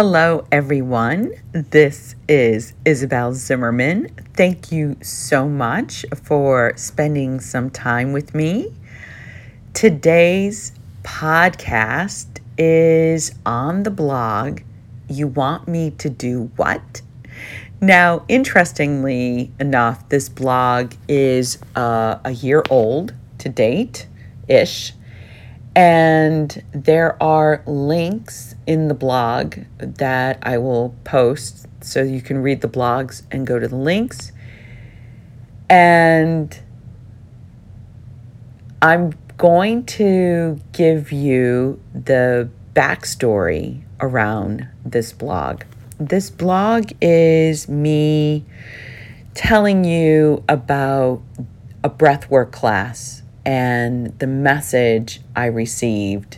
Hello, everyone. This is Isabel Zimmerman. Thank you so much for spending some time with me. Today's podcast is on the blog. You want me to do what? Now, interestingly enough, this blog is uh, a year old to date ish. And there are links in the blog that I will post so you can read the blogs and go to the links. And I'm going to give you the backstory around this blog. This blog is me telling you about a breathwork class and the message I received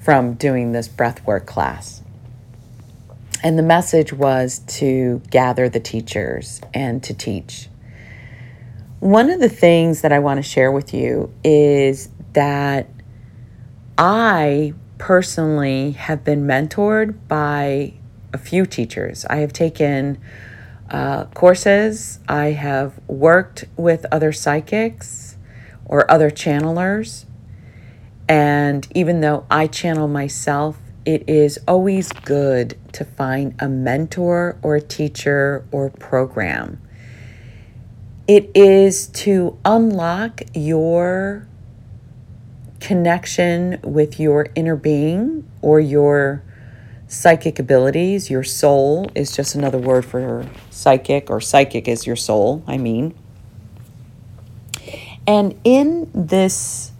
from doing this breathwork class. And the message was to gather the teachers and to teach. One of the things that I want to share with you is that I personally have been mentored by a few teachers. I have taken uh, courses, I have worked with other psychics, or other channelers. And even though I channel myself, it is always good to find a mentor or a teacher or program. It is to unlock your connection with your inner being or your psychic abilities. Your soul is just another word for psychic, or psychic is your soul, I mean. And in this,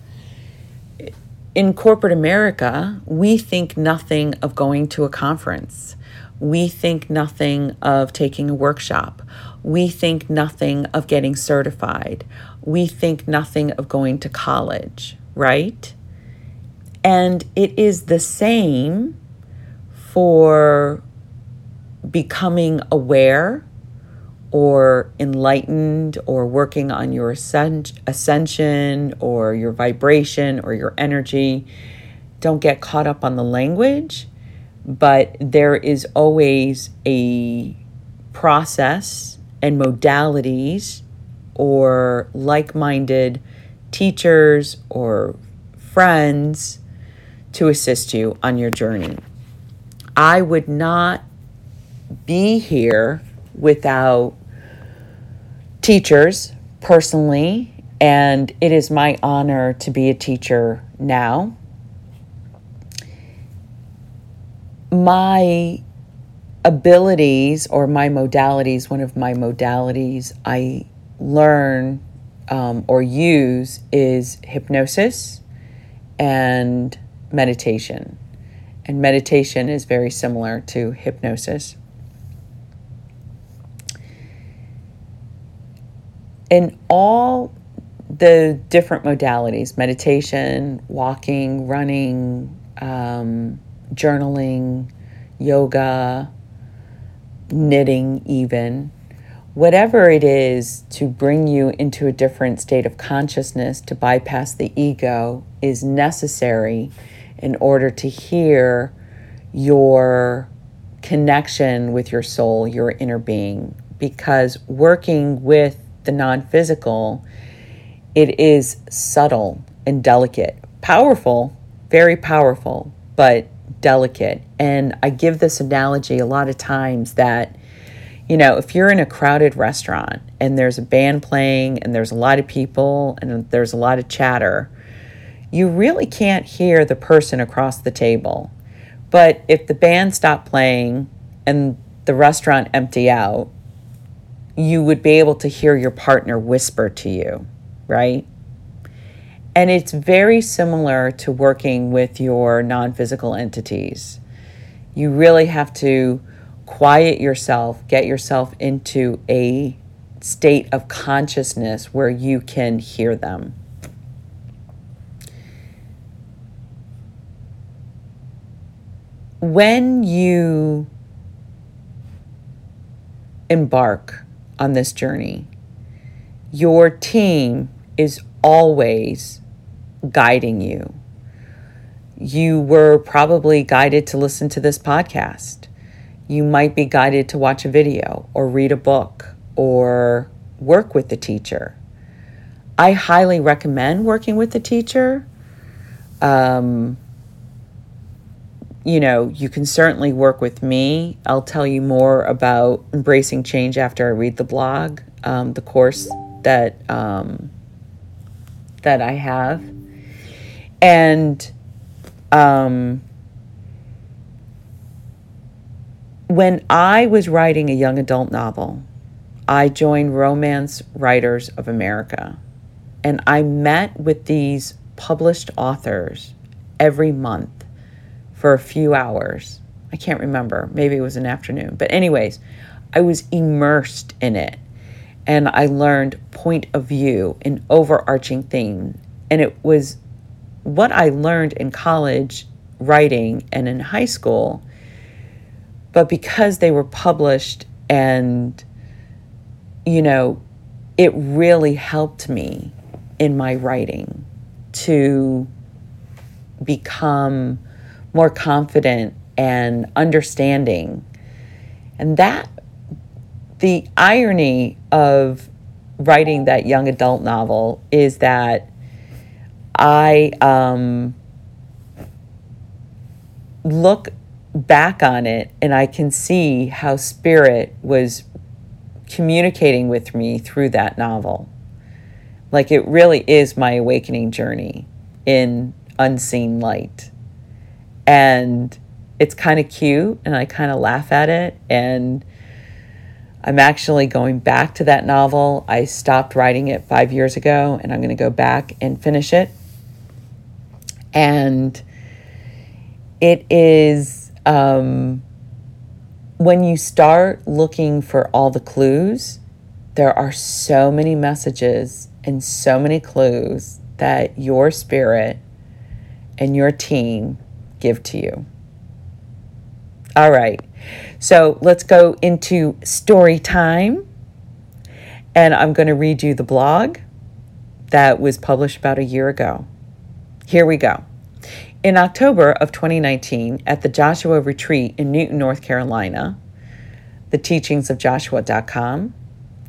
in corporate America, we think nothing of going to a conference. We think nothing of taking a workshop. We think nothing of getting certified. We think nothing of going to college, right? And it is the same for becoming aware or enlightened or working on your ascension or your vibration or your energy. Don't get caught up on the language, but there is always a process and modalities or like minded teachers or friends to assist you on your journey. I would not be here without teachers personally, and it is my honor to be a teacher now. My abilities or my modalities, one of my modalities I learn um, or use is hypnosis and meditation. And meditation is very similar to hypnosis. In all the different modalities meditation, walking, running, um, journaling, yoga, knitting, even whatever it is to bring you into a different state of consciousness to bypass the ego is necessary in order to hear your connection with your soul, your inner being. Because working with the non physical, it is subtle and delicate, powerful, very powerful, but delicate. And I give this analogy a lot of times that, you know, if you're in a crowded restaurant and there's a band playing and there's a lot of people and there's a lot of chatter, you really can't hear the person across the table. But if the band stopped playing and the restaurant empty out, you would be able to hear your partner whisper to you, right? And it's very similar to working with your non physical entities. You really have to quiet yourself, get yourself into a state of consciousness where you can hear them. When you embark on this journey. Your team is always guiding you. You were probably guided to listen to this podcast. You might be guided to watch a video or read a book or work with the teacher. I highly recommend working with the teacher. Um, you know, you can certainly work with me. I'll tell you more about embracing change after I read the blog, um, the course that um, that I have, and um, when I was writing a young adult novel, I joined Romance Writers of America, and I met with these published authors every month for a few hours. I can't remember. Maybe it was an afternoon. But, anyways, I was immersed in it and I learned point of view, an overarching theme. And it was what I learned in college writing and in high school. But because they were published and, you know, it really helped me in my writing to become more confident and understanding. And that, the irony of writing that young adult novel is that I um, look back on it and I can see how spirit was communicating with me through that novel. Like it really is my awakening journey in unseen light and it's kind of cute and I kind of laugh at it and I'm actually going back to that novel. I stopped writing it 5 years ago and I'm going to go back and finish it. And it is um, when you start looking for all the clues, there are so many messages and so many clues that your spirit and your team give to you. All right, so let's go into story time. And I'm going to read you the blog that was published about a year ago. Here we go. In October of 2019, at the Joshua Retreat in Newton, North Carolina, the teachings of Joshua.com,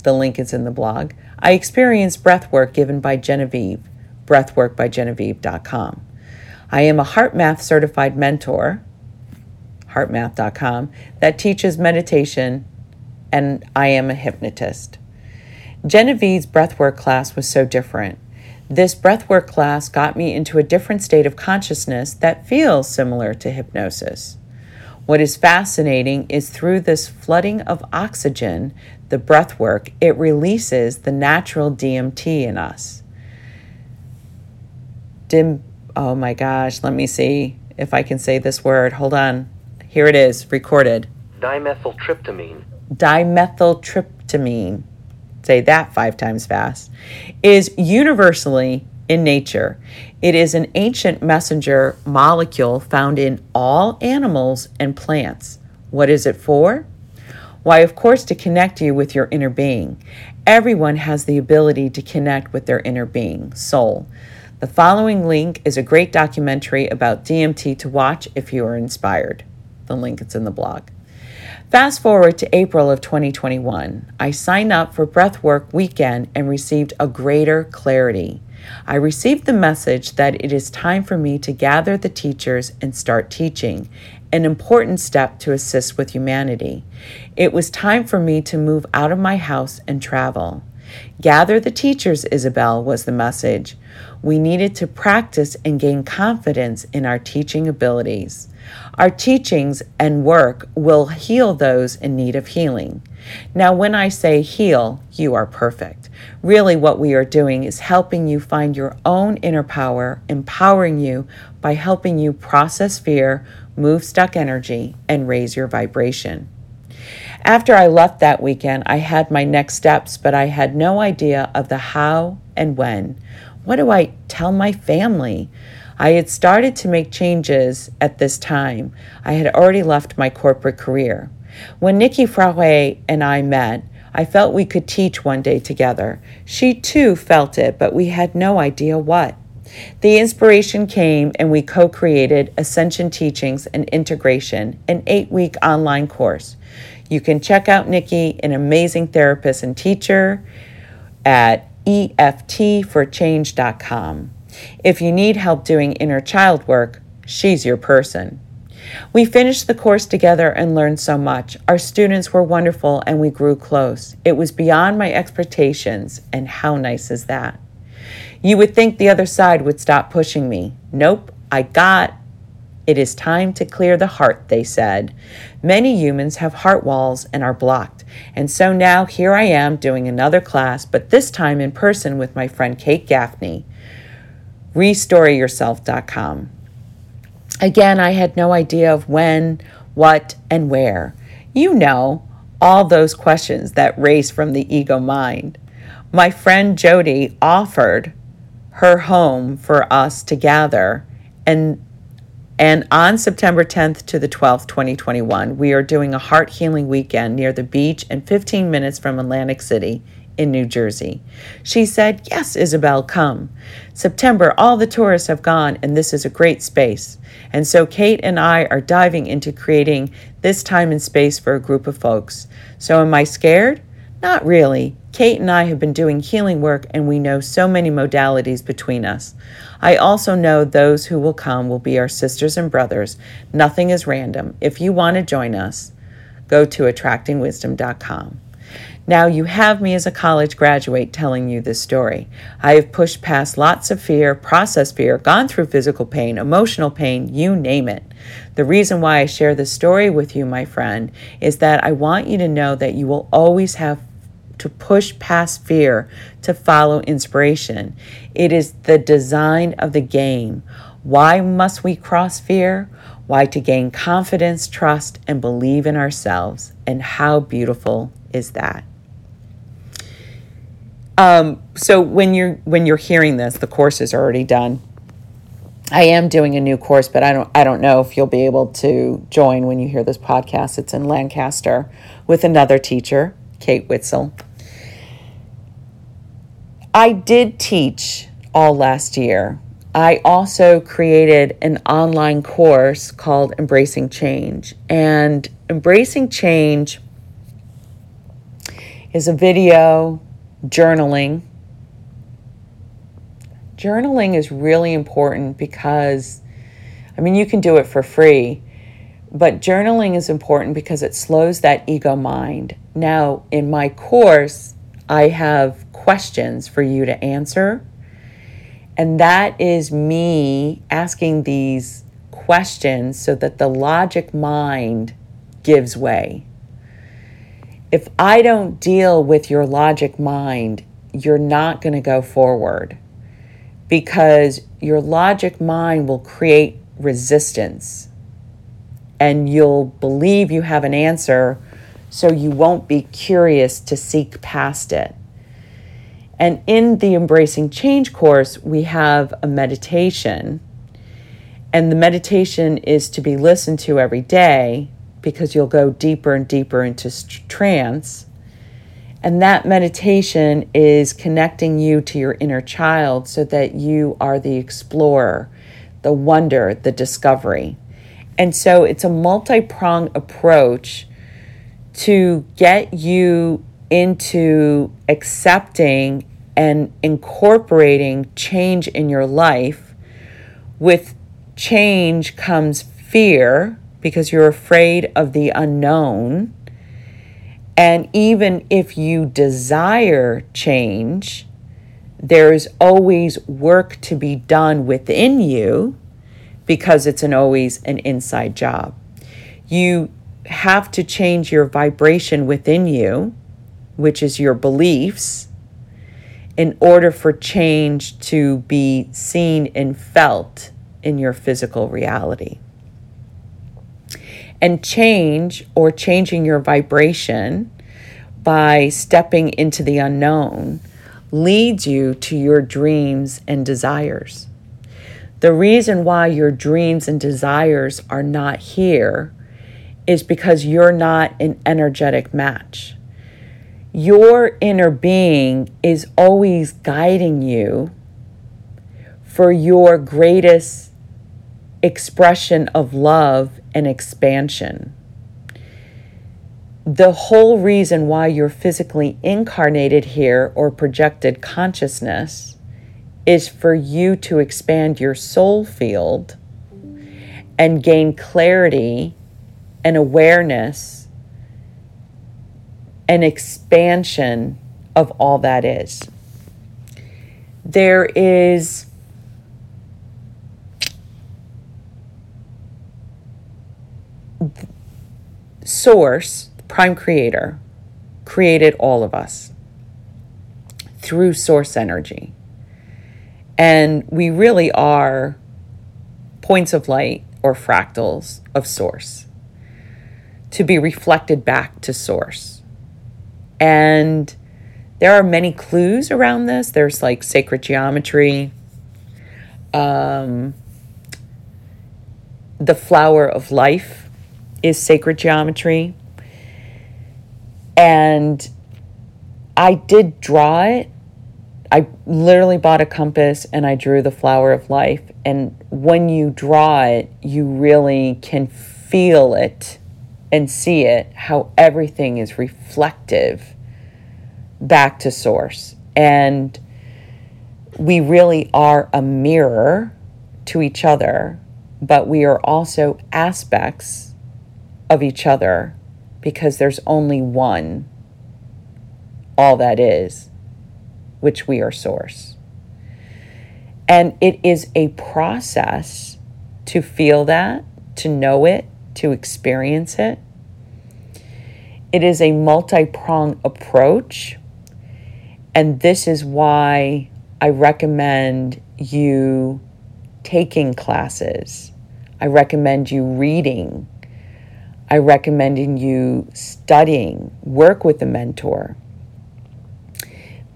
the link is in the blog, I experienced breathwork given by Genevieve, breathworkbygenevieve.com. I am a HeartMath certified mentor, heartmath.com, that teaches meditation, and I am a hypnotist. Genevieve's breathwork class was so different. This breathwork class got me into a different state of consciousness that feels similar to hypnosis. What is fascinating is through this flooding of oxygen, the breathwork, it releases the natural DMT in us. Dim, oh my gosh, let me see if I can say this word. Hold on. Here it is, recorded. Dimethyltryptamine. Dimethyltryptamine, say that five times fast, is universally in nature. It is an ancient messenger molecule found in all animals and plants. What is it for? Why, of course, to connect you with your inner being. Everyone has the ability to connect with their inner being, soul. The following link is a great documentary about DMT to watch if you are inspired. The link is in the blog. Fast forward to April of 2021. I signed up for Breathwork Weekend and received a greater clarity. I received the message that it is time for me to gather the teachers and start teaching, an important step to assist with humanity. It was time for me to move out of my house and travel. Gather the teachers, Isabel, was the message. We needed to practice and gain confidence in our teaching abilities. Our teachings and work will heal those in need of healing. Now, when I say heal, you are perfect. Really, what we are doing is helping you find your own inner power, empowering you by helping you process fear, move stuck energy, and raise your vibration. After I left that weekend, I had my next steps, but I had no idea of the how and when. What do I tell my family? I had started to make changes at this time. I had already left my corporate career. When Nikki Fraue and I met, I felt we could teach one day together. She too felt it, but we had no idea what. The inspiration came and we co created Ascension Teachings and Integration, an eight week online course. You can check out Nikki, an amazing therapist and teacher, at EFTforchange.com. If you need help doing inner child work, she's your person. We finished the course together and learned so much. Our students were wonderful and we grew close. It was beyond my expectations, and how nice is that? You would think the other side would stop pushing me. Nope, I got. It is time to clear the heart, they said. Many humans have heart walls and are blocked. And so now here I am doing another class, but this time in person with my friend Kate Gaffney. RestoreYourself.com. Again, I had no idea of when, what, and where. You know, all those questions that race from the ego mind. My friend Jody offered her home for us to gather and and on September 10th to the 12th, 2021, we are doing a heart healing weekend near the beach and 15 minutes from Atlantic City in New Jersey. She said, Yes, Isabel, come. September, all the tourists have gone, and this is a great space. And so Kate and I are diving into creating this time and space for a group of folks. So, am I scared? Not really. Kate and I have been doing healing work and we know so many modalities between us. I also know those who will come will be our sisters and brothers. Nothing is random. If you want to join us, go to attractingwisdom.com. Now you have me as a college graduate telling you this story. I have pushed past lots of fear, processed fear, gone through physical pain, emotional pain, you name it. The reason why I share this story with you, my friend, is that I want you to know that you will always have to push past fear to follow inspiration. It is the design of the game. Why must we cross fear? Why to gain confidence, trust, and believe in ourselves. And how beautiful is that? Um, so when you're when you're hearing this, the course is already done. I am doing a new course, but I don't I don't know if you'll be able to join when you hear this podcast. It's in Lancaster with another teacher, Kate Witzel. I did teach all last year. I also created an online course called Embracing Change. And Embracing Change is a video journaling. Journaling is really important because, I mean, you can do it for free, but journaling is important because it slows that ego mind. Now, in my course, I have questions for you to answer. And that is me asking these questions so that the logic mind gives way. If I don't deal with your logic mind, you're not going to go forward because your logic mind will create resistance and you'll believe you have an answer so you won't be curious to seek past it. And in the Embracing Change course, we have a meditation. And the meditation is to be listened to every day because you'll go deeper and deeper into trance. And that meditation is connecting you to your inner child so that you are the explorer, the wonder, the discovery. And so it's a multi pronged approach to get you into accepting and incorporating change in your life. With change comes fear because you're afraid of the unknown. And even if you desire change, there is always work to be done within you because it's an always an inside job. You have to change your vibration within you, which is your beliefs, in order for change to be seen and felt in your physical reality. And change or changing your vibration by stepping into the unknown leads you to your dreams and desires. The reason why your dreams and desires are not here is because you're not an energetic match. Your inner being is always guiding you for your greatest expression of love and expansion. The whole reason why you're physically incarnated here or projected consciousness is for you to expand your soul field and gain clarity and awareness and expansion of all that is. There is source, prime creator, created all of us through source energy. And we really are points of light or fractals of source to be reflected back to source. And there are many clues around this. There's like sacred geometry, um, the flower of life is sacred geometry. And I did draw it. I literally bought a compass and I drew the flower of life. And when you draw it, you really can feel it and see it, how everything is reflective back to source. And we really are a mirror to each other, but we are also aspects of each other because there's only one, all that is, which we are source. And it is a process to feel that, to know it, to experience it. It is a multi pronged approach. And this is why I recommend you taking classes. I recommend you reading I recommend you studying, work with a mentor.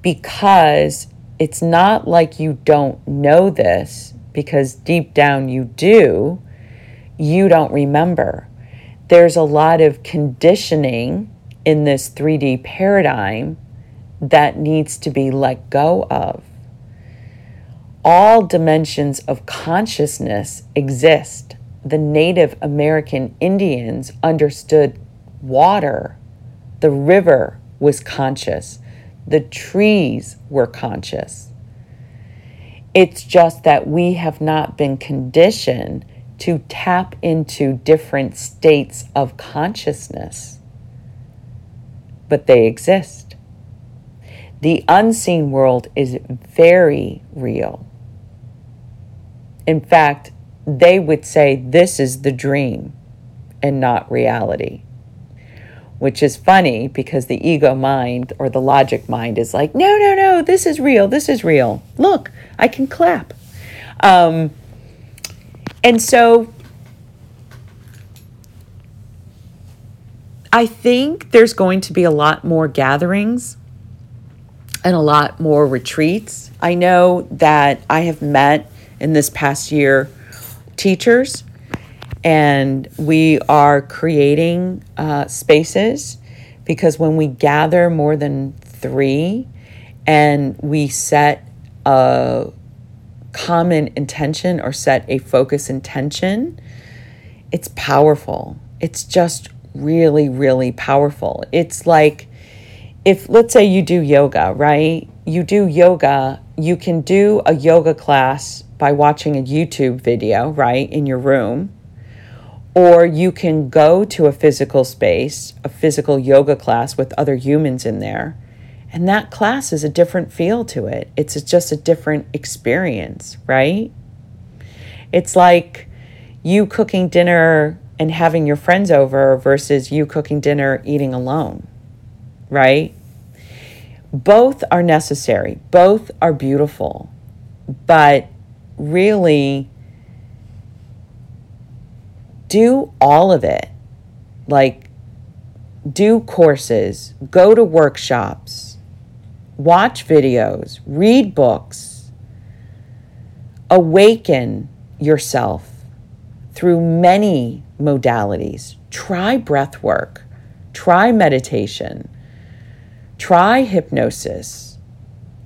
Because it's not like you don't know this, because deep down you do, you don't remember. There's a lot of conditioning in this 3D paradigm that needs to be let go of. All dimensions of consciousness exist the Native American Indians understood water. The river was conscious. The trees were conscious. It's just that we have not been conditioned to tap into different states of consciousness, but they exist. The unseen world is very real. In fact, they would say this is the dream and not reality. Which is funny because the ego mind or the logic mind is like, no, no, no, this is real, this is real. Look, I can clap. Um, and so I think there's going to be a lot more gatherings and a lot more retreats. I know that I have met in this past year teachers, and we are creating uh, spaces because when we gather more than three and we set a common intention or set a focus intention, it's powerful. It's just really, really powerful. It's like if, let's say, you do yoga, right? You do yoga, you can do a yoga class by watching a YouTube video, right, in your room. Or you can go to a physical space, a physical yoga class with other humans in there. And that class is a different feel to it. It's just a different experience, right? It's like you cooking dinner and having your friends over versus you cooking dinner eating alone, right? Both are necessary, both are beautiful, but really do all of it. Like, do courses, go to workshops, watch videos, read books, awaken yourself through many modalities. Try breath work, try meditation, try hypnosis,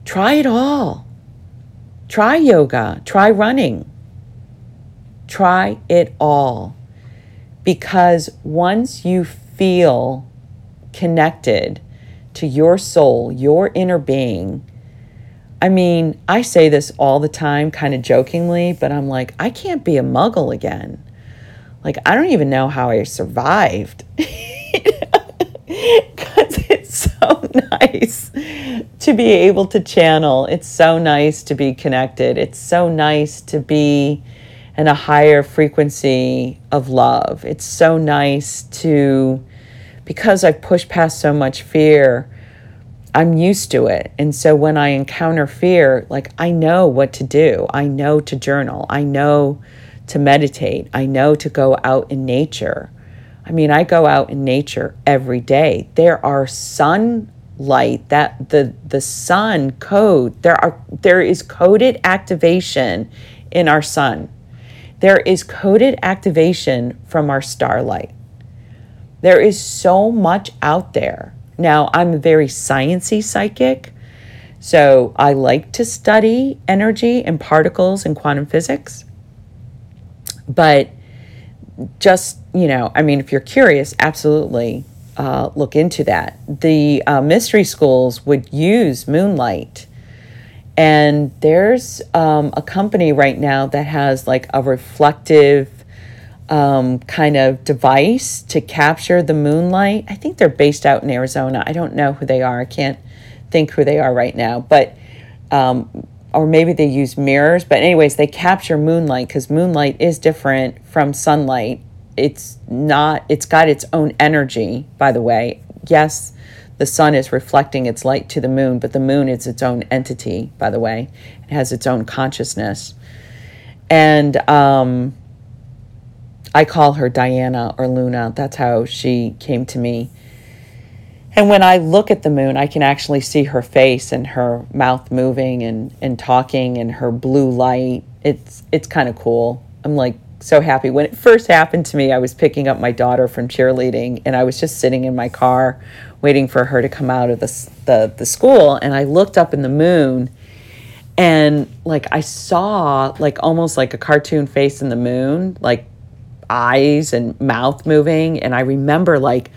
try it all. Try yoga, try running. Try it all. Because once you feel connected to your soul, your inner being, I mean, I say this all the time, kind of jokingly, but I'm like, I can't be a muggle again. Like, I don't even know how I survived. Because it's so nice to be able to channel. It's so nice to be connected. It's so nice to be in a higher frequency of love. It's so nice to, because I've pushed past so much fear, I'm used to it. And so when I encounter fear, like I know what to do. I know to journal. I know to meditate. I know to go out in nature. I mean, I go out in nature every day. There are sunlight that the the sun code. There are there is coded activation in our sun. There is coded activation from our starlight. There is so much out there now, I'm a very sciency psychic, so I like to study energy and particles and quantum physics. But just, you know, I mean, if you're curious, absolutely uh, look into that. The uh, mystery schools would use moonlight. And there's um, a company right now that has like a reflective um, kind of device to capture the moonlight. I think they're based out in Arizona. I don't know who they are. I can't think who they are right now, but um, or maybe they use mirrors. But anyways, they capture moonlight because moonlight is different from sunlight. It's not. It's got its own energy. By the way, yes, the sun is reflecting its light to the moon, but the moon is its own entity. By the way, it has its own consciousness, and um, I call her Diana or Luna. That's how she came to me. And when I look at the moon, I can actually see her face and her mouth moving and, and talking and her blue light. It's it's kind of cool. I'm like so happy. When it first happened to me, I was picking up my daughter from cheerleading and I was just sitting in my car waiting for her to come out of the, the, the school. And I looked up in the moon and like I saw like almost like a cartoon face in the moon, like eyes and mouth moving. And I remember like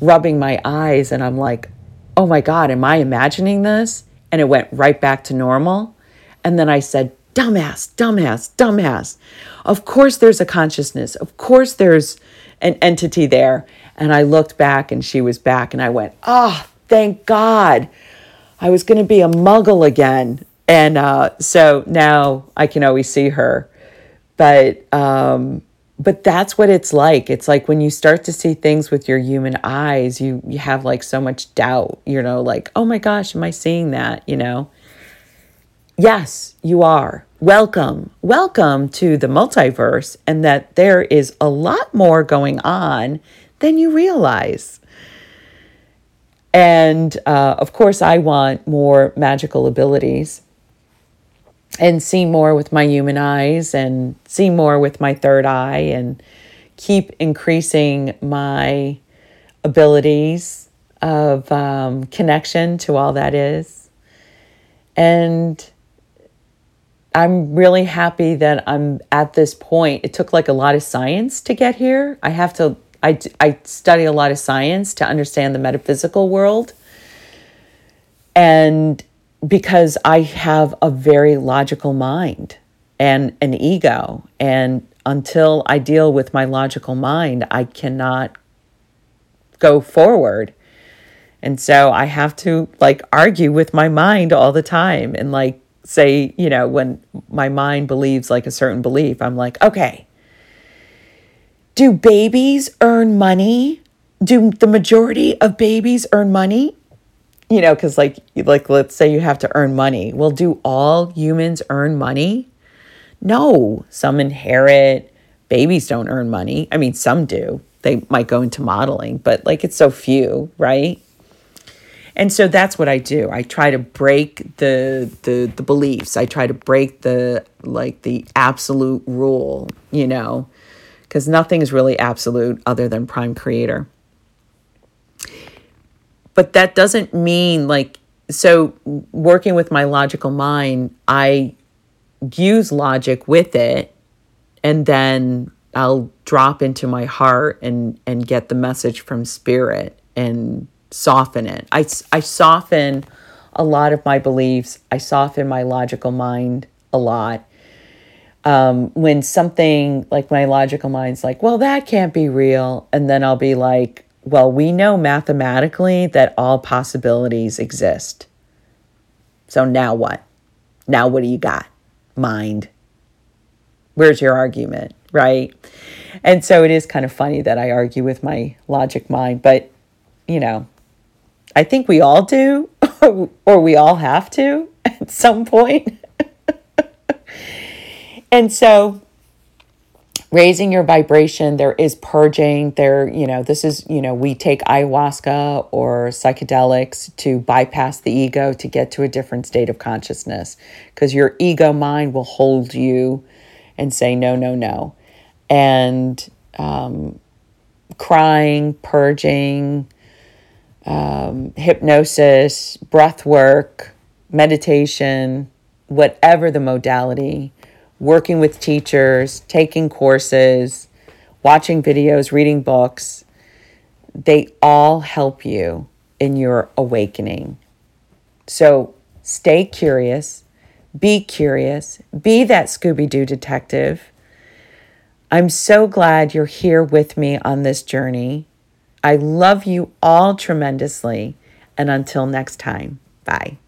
rubbing my eyes and I'm like, oh my God, am I imagining this? And it went right back to normal. And then I said, dumbass, dumbass, dumbass. Of course there's a consciousness. Of course there's an entity there. And I looked back and she was back and I went, oh, thank God. I was going to be a muggle again. And uh, so now I can always see her. But um, but that's what it's like. It's like when you start to see things with your human eyes, you you have like so much doubt, you know, like, "Oh my gosh, am I seeing that?" you know? Yes, you are. Welcome. Welcome to the multiverse and that there is a lot more going on than you realize. And uh, of course, I want more magical abilities and see more with my human eyes and see more with my third eye and keep increasing my abilities of um, connection to all that is. And I'm really happy that I'm at this point. It took like a lot of science to get here. I have to, I, I study a lot of science to understand the metaphysical world. And because I have a very logical mind and an ego. And until I deal with my logical mind, I cannot go forward. And so I have to like argue with my mind all the time and like say, you know, when my mind believes like a certain belief, I'm like, okay, do babies earn money? Do the majority of babies earn money? You know, because like like let's say you have to earn money. Well, do all humans earn money? No, some inherit. Babies don't earn money. I mean, some do. They might go into modeling, but like it's so few, right? And so that's what I do. I try to break the the the beliefs. I try to break the like the absolute rule, you know, because nothing is really absolute other than prime creator but that doesn't mean like so working with my logical mind i use logic with it and then I'll drop into my heart and and get the message from spirit and soften it. I I soften a lot of my beliefs. I soften my logical mind a lot. Um, when something like my logical mind's like, well, that can't be real. And then I'll be like, well, we know mathematically that all possibilities exist. So now what? Now what do you got? Mind. Where's your argument? Right. And so it is kind of funny that I argue with my logic mind, but you know, I think we all do, or we all have to at some point. and so raising your vibration there is purging there you know this is you know we take ayahuasca or psychedelics to bypass the ego to get to a different state of consciousness because your ego mind will hold you and say no no no. And um, crying purging um, hypnosis breath work meditation whatever the modality working with teachers, taking courses, watching videos, reading books, they all help you in your awakening. So stay curious, be curious, be that Scooby Doo detective. I'm so glad you're here with me on this journey. I love you all tremendously. And until next time, bye.